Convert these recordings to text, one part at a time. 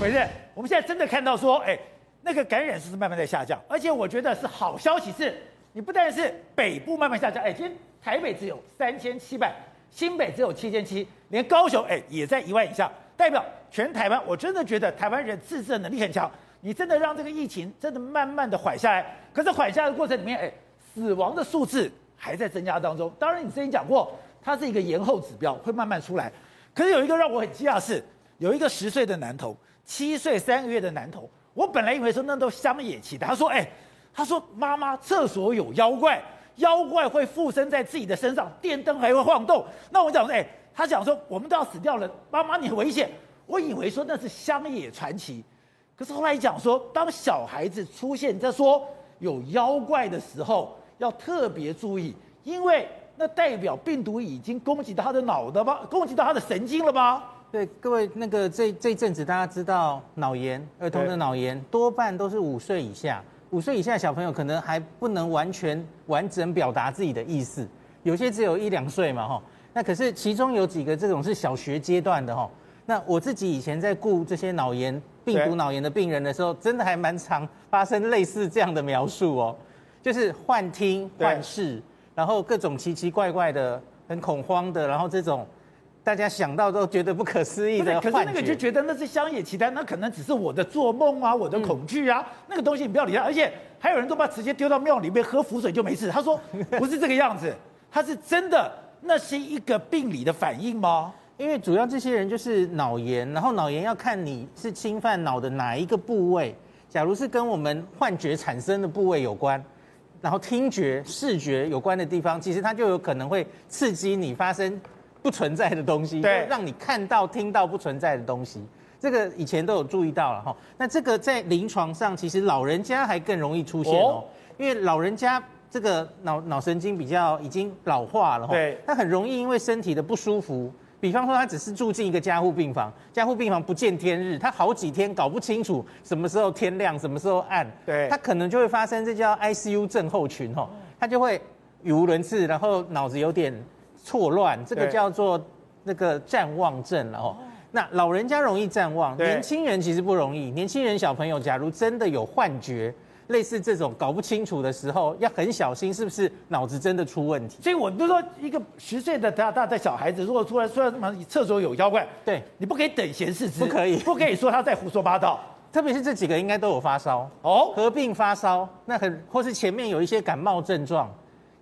可是我们现在真的看到说，哎，那个感染数是慢慢在下降，而且我觉得是好消息是，你不但是北部慢慢下降，哎，今天台北只有三千七百，新北只有七千七，连高雄哎也在一万以下，代表全台湾，我真的觉得台湾人自制的能力很强，你真的让这个疫情真的慢慢的缓下来，可是缓下来的过程里面，哎，死亡的数字还在增加当中。当然你之前讲过，它是一个延后指标，会慢慢出来。可是有一个让我很惊讶是，有一个十岁的男童，七岁三个月的男童，我本来以为说那都乡野奇谈，他说，哎，他说妈妈厕所有妖怪，妖怪会附身在自己的身上，电灯还会晃动。那我讲说，哎，他讲说我们都要死掉了，妈妈你很危险。我以为说那是乡野传奇，可是后来讲说，当小孩子出现在说有妖怪的时候，要特别注意，因为。那代表病毒已经攻击到他的脑的吗？攻击到他的神经了吗？对，各位，那个这这阵子大家知道脑炎，儿童的脑炎多半都是五岁以下，五岁以下小朋友可能还不能完全完整表达自己的意思，有些只有一两岁嘛，哈。那可是其中有几个这种是小学阶段的，哈。那我自己以前在顾这些脑炎、病毒脑炎的病人的时候，真的还蛮常发生类似这样的描述哦，就是幻听、幻视。然后各种奇奇怪怪的、很恐慌的，然后这种大家想到都觉得不可思议的。可是那个就觉得那是乡野奇谈，那可能只是我的做梦啊，我的恐惧啊，嗯、那个东西你不要理他。而且还有人都把直接丢到庙里面喝符水就没事。他说 不是这个样子，他是真的，那是一个病理的反应吗？因为主要这些人就是脑炎，然后脑炎要看你是侵犯脑的哪一个部位。假如是跟我们幻觉产生的部位有关。然后听觉、视觉有关的地方，其实它就有可能会刺激你发生不存在的东西，对，让你看到、听到不存在的东西。这个以前都有注意到了哈。那这个在临床上，其实老人家还更容易出现哦，因为老人家这个脑脑神经比较已经老化了哈，对，他很容易因为身体的不舒服。比方说，他只是住进一个加护病房，加护病房不见天日，他好几天搞不清楚什么时候天亮，什么时候暗，对，他可能就会发生这叫 ICU 症候群哦，他就会语无伦次，然后脑子有点错乱，这个叫做那个譫妄症了哦。那老人家容易譫妄，年轻人其实不容易，年轻人小朋友假如真的有幻觉。类似这种搞不清楚的时候，要很小心，是不是脑子真的出问题？所以我就说，一个十岁的大大的小孩子，如果出来说什么厕所有妖怪，对，你不可以等闲视之，不可以，不可以说他在胡说八道。特别是这几个应该都有发烧哦，合并发烧，那很或是前面有一些感冒症状，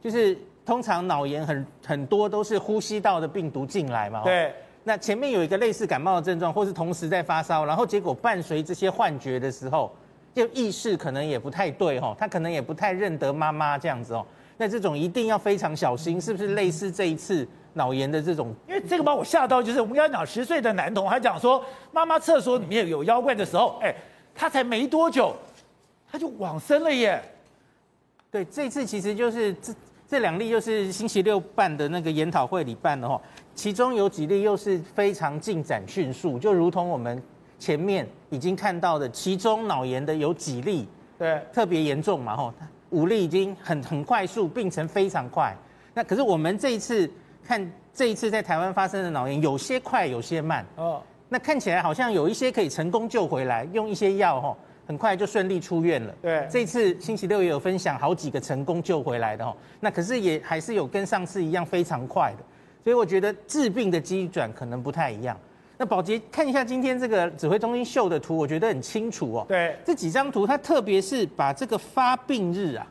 就是通常脑炎很很多都是呼吸道的病毒进来嘛。对，那前面有一个类似感冒的症状，或是同时在发烧，然后结果伴随这些幻觉的时候。就意识可能也不太对哈，他可能也不太认得妈妈这样子哦。那这种一定要非常小心，是不是类似这一次脑炎的这种？因为这个把我吓到，就是我们刚刚讲十岁的男童，他讲说妈妈厕所里面有妖怪的时候，哎，他才没多久，他就往生了耶。对，这次其实就是这这两例，又是星期六办的那个研讨会里办的哈，其中有几例又是非常进展迅速，就如同我们。前面已经看到的，其中脑炎的有几例，对，特别严重嘛，吼，五例已经很很快速，病程非常快。那可是我们这一次看，这一次在台湾发生的脑炎，有些快，有些慢。哦，那看起来好像有一些可以成功救回来，用一些药，吼，很快就顺利出院了。对，这次星期六也有分享好几个成功救回来的，哦，那可是也还是有跟上次一样非常快的，所以我觉得治病的机转可能不太一样。那宝杰看一下今天这个指挥中心秀的图，我觉得很清楚哦。对，这几张图，它特别是把这个发病日啊，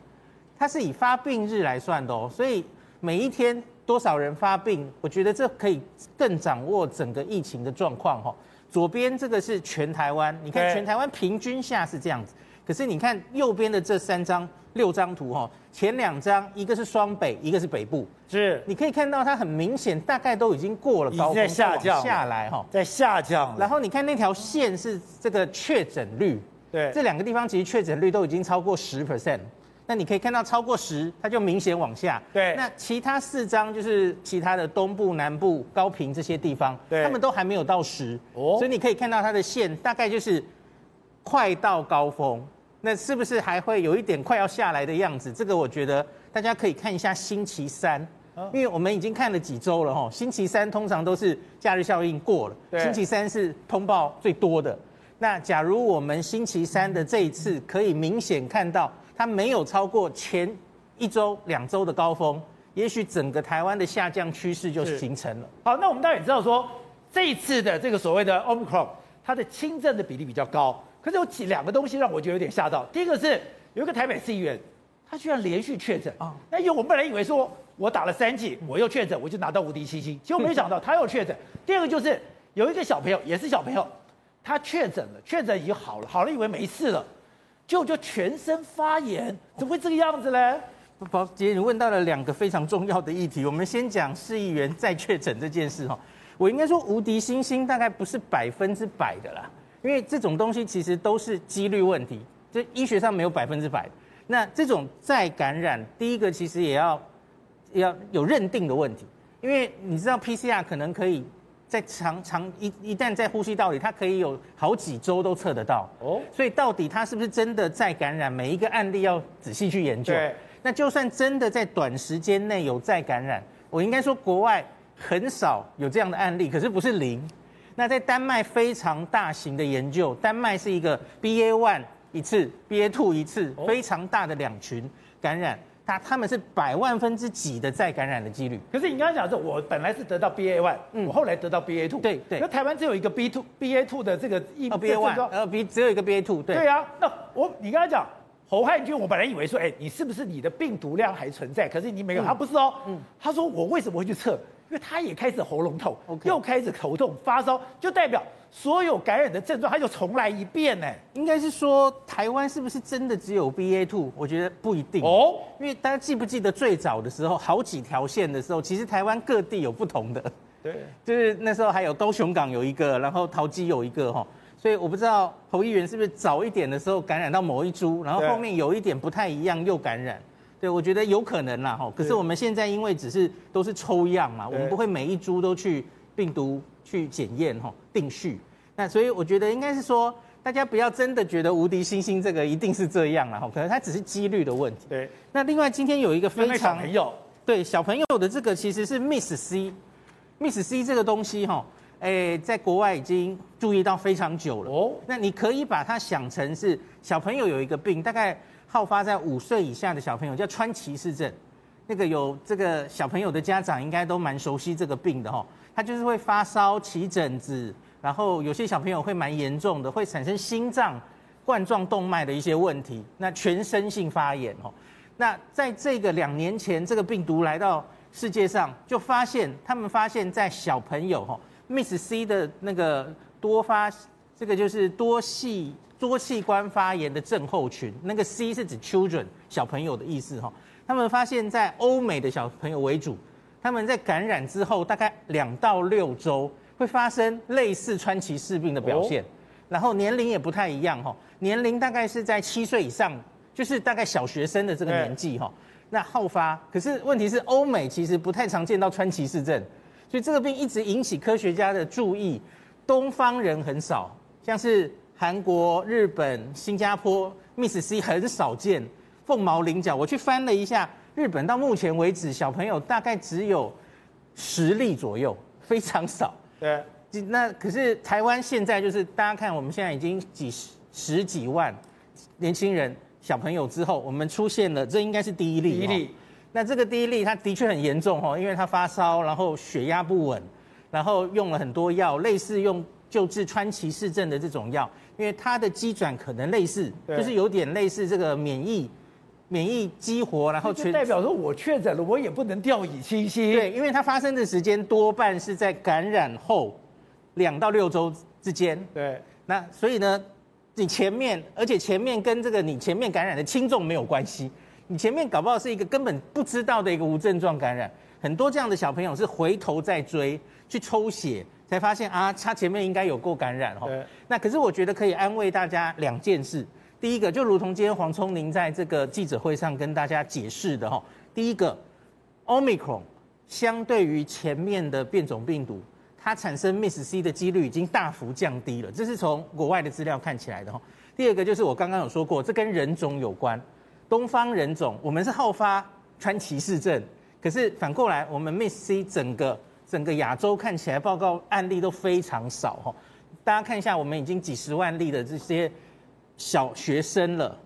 它是以发病日来算的哦。所以每一天多少人发病，我觉得这可以更掌握整个疫情的状况哈。左边这个是全台湾，你看全台湾平均下是这样子。可是你看右边的这三张六张图哈，前两张一个是双北，一个是北部，是你可以看到它很明显，大概都已经过了高峰，在下降下来哈，在下降。然后你看那条线是这个确诊率，对，这两个地方其实确诊率都已经超过十 percent。那你可以看到超过十，它就明显往下。对，那其他四张就是其他的东部、南部、高屏这些地方，对，他们都还没有到十哦，所以你可以看到它的线大概就是快到高峰。那是不是还会有一点快要下来的样子？这个我觉得大家可以看一下星期三，因为我们已经看了几周了哈。星期三通常都是假日效应过了，星期三是通报最多的。那假如我们星期三的这一次可以明显看到它没有超过前一周、两周的高峰，也许整个台湾的下降趋势就形成了。好，那我们当然也知道说，这一次的这个所谓的 Omicron，它的轻症的比例比较高。可是有几两个东西让我觉得有点吓到。第一个是有一个台北市议员，他居然连续确诊啊！那因为我们本来以为说我打了三剂，我又确诊，我就拿到无敌七星，结果没想到他又确诊。第二个就是有一个小朋友，也是小朋友。他确诊了，确诊已经好了，好了以为没事了，结果就全身发炎，怎么会这个样子呢？宝杰，你问到了两个非常重要的议题，我们先讲市议员再确诊这件事哈。我应该说无敌星星大概不是百分之百的啦，因为这种东西其实都是几率问题，就医学上没有百分之百。那这种再感染，第一个其实也要要有认定的问题，因为你知道 PCR 可能可以。在长长一一旦在呼吸道里，它可以有好几周都测得到哦。所以到底它是不是真的在感染？每一个案例要仔细去研究。对。那就算真的在短时间内有再感染，我应该说国外很少有这样的案例，可是不是零。那在丹麦非常大型的研究，丹麦是一个 BA one 一次，BA two 一次，非常大的两群感染。他他们是百万分之几的再感染的几率？可是你刚刚讲说，我本来是得到 BA one，嗯，我后来得到 BA two，对对。那台湾只有一个 B two BA two 的这个疫，BA one，呃，B 只有一个 BA two，对。对啊，那我你刚刚讲侯汉军，我本来以为说，哎，你是不是你的病毒量还存在？可是你没有，他不是哦，嗯，他说我为什么会去测？因为他也开始喉咙痛.又开始头痛、发烧，就代表所有感染的症状，他就重来一遍呢。应该是说台湾是不是真的只有 BA two？我觉得不一定哦，因为大家记不记得最早的时候，好几条线的时候，其实台湾各地有不同的。对，就是那时候还有高雄港有一个，然后桃机有一个哈，所以我不知道侯议员是不是早一点的时候感染到某一株，然后后面有一点不太一样又感染。对，我觉得有可能啦，哈。可是我们现在因为只是都是抽样嘛，我们不会每一株都去病毒去检验哈，定序。那所以我觉得应该是说，大家不要真的觉得无敌星星这个一定是这样了哈，可能它只是几率的问题。对。那另外今天有一个非常小朋友，对小朋友的这个其实是 Miss C，Miss C 这个东西哈，哎，在国外已经注意到非常久了哦。那你可以把它想成是小朋友有一个病，大概。好发在五岁以下的小朋友，叫川崎氏症。那个有这个小朋友的家长应该都蛮熟悉这个病的哈。他就是会发烧、起疹子，然后有些小朋友会蛮严重的，会产生心脏冠状动脉的一些问题，那全身性发炎哦。那在这个两年前，这个病毒来到世界上，就发现他们发现，在小朋友哈，Miss C 的那个多发，这个就是多系。多器官发炎的症候群，那个 C 是指 children 小朋友的意思哈。他们发现，在欧美的小朋友为主，他们在感染之后大概两到六周会发生类似川崎氏病的表现，然后年龄也不太一样哈，年龄大概是在七岁以上，就是大概小学生的这个年纪哈。那好发，可是问题是欧美其实不太常见到川崎氏症，所以这个病一直引起科学家的注意。东方人很少，像是。韩国、日本、新加坡，Miss C 很少见，凤毛麟角。我去翻了一下，日本到目前为止，小朋友大概只有十例左右，非常少。对，那可是台湾现在就是大家看，我们现在已经几十十几万年轻人小朋友之后，我们出现了，这应该是第一例。第一例，那这个第一例，他的确很严重哦，因为他发烧，然后血压不稳，然后用了很多药，类似用。救治川崎氏症的这种药，因为它的机转可能类似，就是有点类似这个免疫免疫激活，然后全代表说我确诊了，我也不能掉以轻心。对，因为它发生的时间多半是在感染后两到六周之间。对，那所以呢，你前面，而且前面跟这个你前面感染的轻重没有关系，你前面搞不好是一个根本不知道的一个无症状感染，很多这样的小朋友是回头再追去抽血。才发现啊，他前面应该有过感染哈。那可是我觉得可以安慰大家两件事。第一个，就如同今天黄聪明在这个记者会上跟大家解释的哈。第一个，Omicron 相对于前面的变种病毒，它产生 Miss C 的几率已经大幅降低了。这是从国外的资料看起来的哈。第二个就是我刚刚有说过，这跟人种有关。东方人种我们是好发川崎氏症，可是反过来我们 Miss C 整个。整个亚洲看起来报告案例都非常少哈，大家看一下，我们已经几十万例的这些小学生了，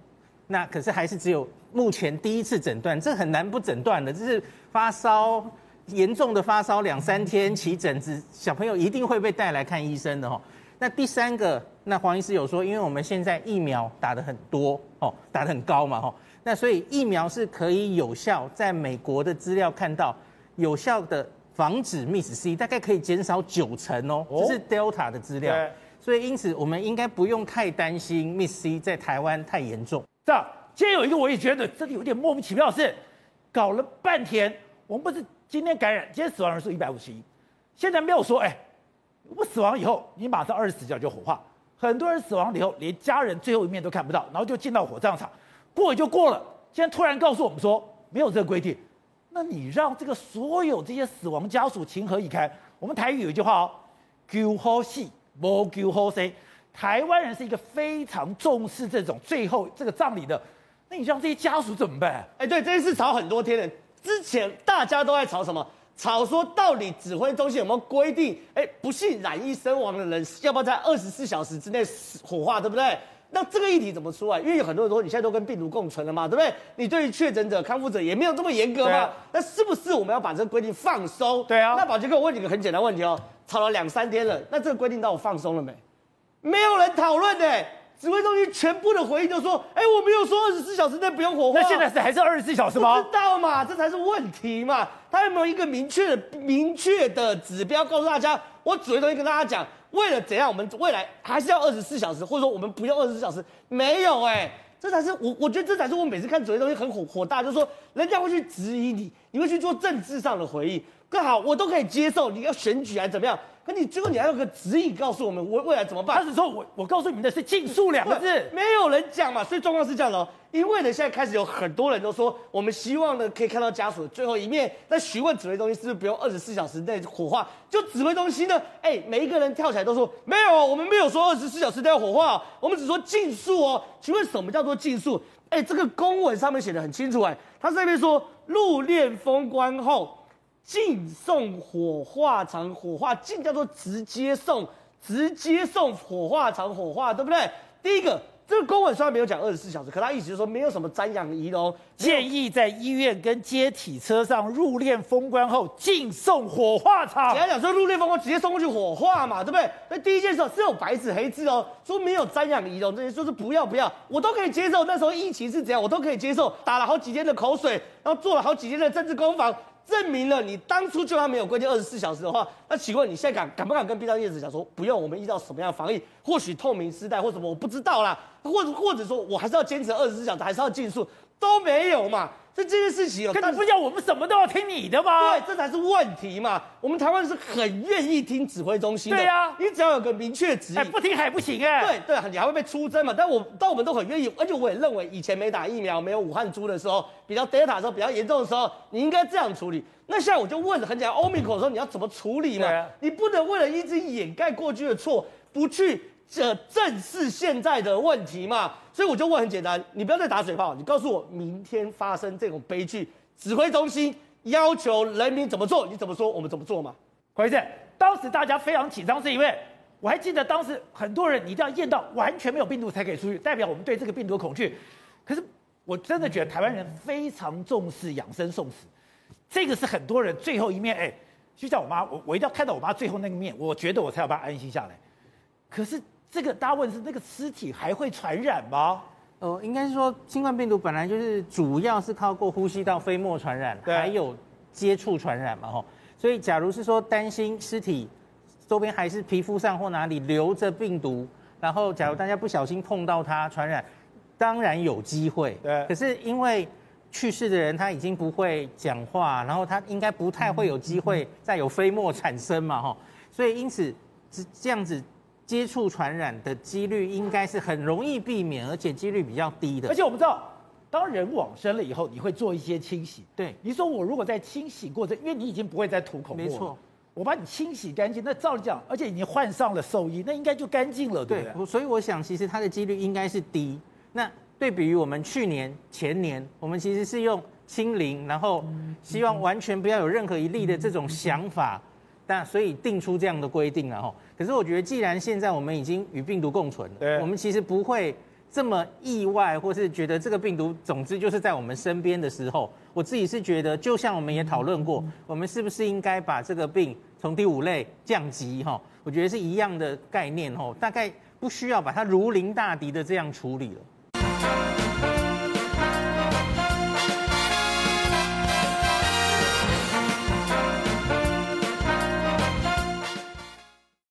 那可是还是只有目前第一次诊断，这很难不诊断的，这是发烧严重的发烧两三天起疹子，小朋友一定会被带来看医生的哈。那第三个，那黄医师有说，因为我们现在疫苗打得很多哦，打得很高嘛哈，那所以疫苗是可以有效，在美国的资料看到有效的。防止 Miss C 大概可以减少九成哦，这是 Delta 的资料，所以因此我们应该不用太担心 Miss C 在台湾太严重。这样，今天有一个我也觉得真的有点莫名其妙的是，搞了半天，我们不是今天感染，今天死亡人数一百五十一，现在没有说，哎，我死亡以后你马上二十四小时就火化，很多人死亡了以后连家人最后一面都看不到，然后就进到火葬场，过也就过了，现在突然告诉我们说没有这个规定。那你让这个所有这些死亡家属情何以堪？我们台语有一句话哦，救好死，不救好生。台湾人是一个非常重视这种最后这个葬礼的，那你让这些家属怎么办？哎，对，这件事吵很多天了。之前大家都在吵什么？吵说到底指挥中心有没有规定？哎，不幸染疫身亡的人要不要在二十四小时之内火化，对不对？那这个议题怎么出来？因为有很多人说你现在都跟病毒共存了嘛，对不对？你对于确诊者、康复者也没有这么严格嘛？啊、那是不是我们要把这个规定放松？对啊。那宝杰哥，我问你个很简单问题哦，吵了两三天了，那这个规定到底放松了没？没有人讨论的，指挥中心全部的回应都说：哎，我没有说二十四小时内不用火化。那现在是还是二十四小时吗？不知道嘛，这才是问题嘛。他有没有一个明确的、明确的指标告诉大家？我主要东西跟大家讲。为了怎样，我们未来还是要二十四小时，或者说我们不要二十四小时？没有哎、这才是我，我觉得这才是我每次看指挥中心很火火大，就是说人家会去质疑你，你会去做政治上的回应，更好我都可以接受，你要选举还是怎么样？可你最后你还有个指引告诉我们，未未来怎么办？他是说我我告诉你们的是禁速两个字，没有人讲嘛，所以状况是这样的哦。因为呢，现在开始有很多人都说，我们希望呢可以看到家属的最后一面。那询问指挥中心是不是不用二十四小时内火化？就指挥中心呢，哎，每一个人跳起来都说没有，我们没有说二十四小时内要火化，我们只说禁速哦。请问什么叫做禁速？哎，这个公文上面写的很清楚哎，他这边说入殓封棺后。进送火化场火化，进叫做直接送，直接送火化场火化，对不对？第一个，这个公文虽然没有讲二十四小时，可他意思就是说没有什么瞻仰仪容，建议在医院跟接体车上入殓封棺后进送火化场。简单讲说入殓封棺直接送过去火化嘛，对不对？那第一件事是有白纸黑字哦，说没有瞻仰仪容这些，说是不要不要，我都可以接受。那时候疫情是怎样，我都可以接受。打了好几天的口水，然后做了好几天的政治攻防。证明了你当初就算没有规定二十四小时的话，那请问你现在敢敢不敢跟殡葬业者讲说不用？我们依照什么样的防疫？或许透明丝带或什么我不知道啦，或者或者说我还是要坚持二十四小时，还是要禁速都没有嘛？这这件事情有，可你不叫我们什么都要听你的吗？对，这才是问题嘛。我们台湾是很愿意听指挥中心的。对呀、啊，你只要有个明确指引，不听还不行哎。对对，你还会被出征嘛？但我但我们都很愿意，而且我也认为以前没打疫苗、没有武汉猪的时候，比较 Delta 的时候比较严重的时候，你应该这样处理。那现在我就问了很简单，Omicron 的时候你要怎么处理嘛？啊、你不能为了一直掩盖过去的错，不去这正视现在的问题嘛？所以我就问很简单，你不要再打水泡，你告诉我明天发生这种悲剧。指挥中心要求人民怎么做，你怎么说，我们怎么做嘛？回事？当时大家非常紧张，是因为我还记得当时很多人，你一定要验到完全没有病毒才可以出去，代表我们对这个病毒的恐惧。可是我真的觉得台湾人非常重视养生送死，这个是很多人最后一面。哎，就像我妈，我我一定要看到我妈最后那个面，我觉得我才要把她安心下来。可是这个大家问是那个尸体还会传染吗？呃，应该是说，新冠病毒本来就是主要是靠过呼吸道飞沫传染，还有接触传染嘛，吼。所以，假如是说担心尸体周边还是皮肤上或哪里留着病毒，然后假如大家不小心碰到它传染，当然有机会。对。可是因为去世的人他已经不会讲话，然后他应该不太会有机会再有飞沫产生嘛，哈。所以因此这这样子。接触传染的几率应该是很容易避免，而且几率比较低的。而且我们知道，当人往生了以后，你会做一些清洗。对，你说我如果在清洗过程，因为你已经不会再吐口沫，没错，我把你清洗干净，那照理讲，而且已经换上了寿衣，那应该就干净了，对不对？对，所以我想，其实它的几率应该是低。那对比于我们去年、前年，我们其实是用清零，然后希望完全不要有任何一例的这种想法。那所以定出这样的规定了哈。可是我觉得，既然现在我们已经与病毒共存了，对，我们其实不会这么意外，或是觉得这个病毒总之就是在我们身边的时候，我自己是觉得，就像我们也讨论过，我们是不是应该把这个病从第五类降级哈？我觉得是一样的概念哈，大概不需要把它如临大敌的这样处理了。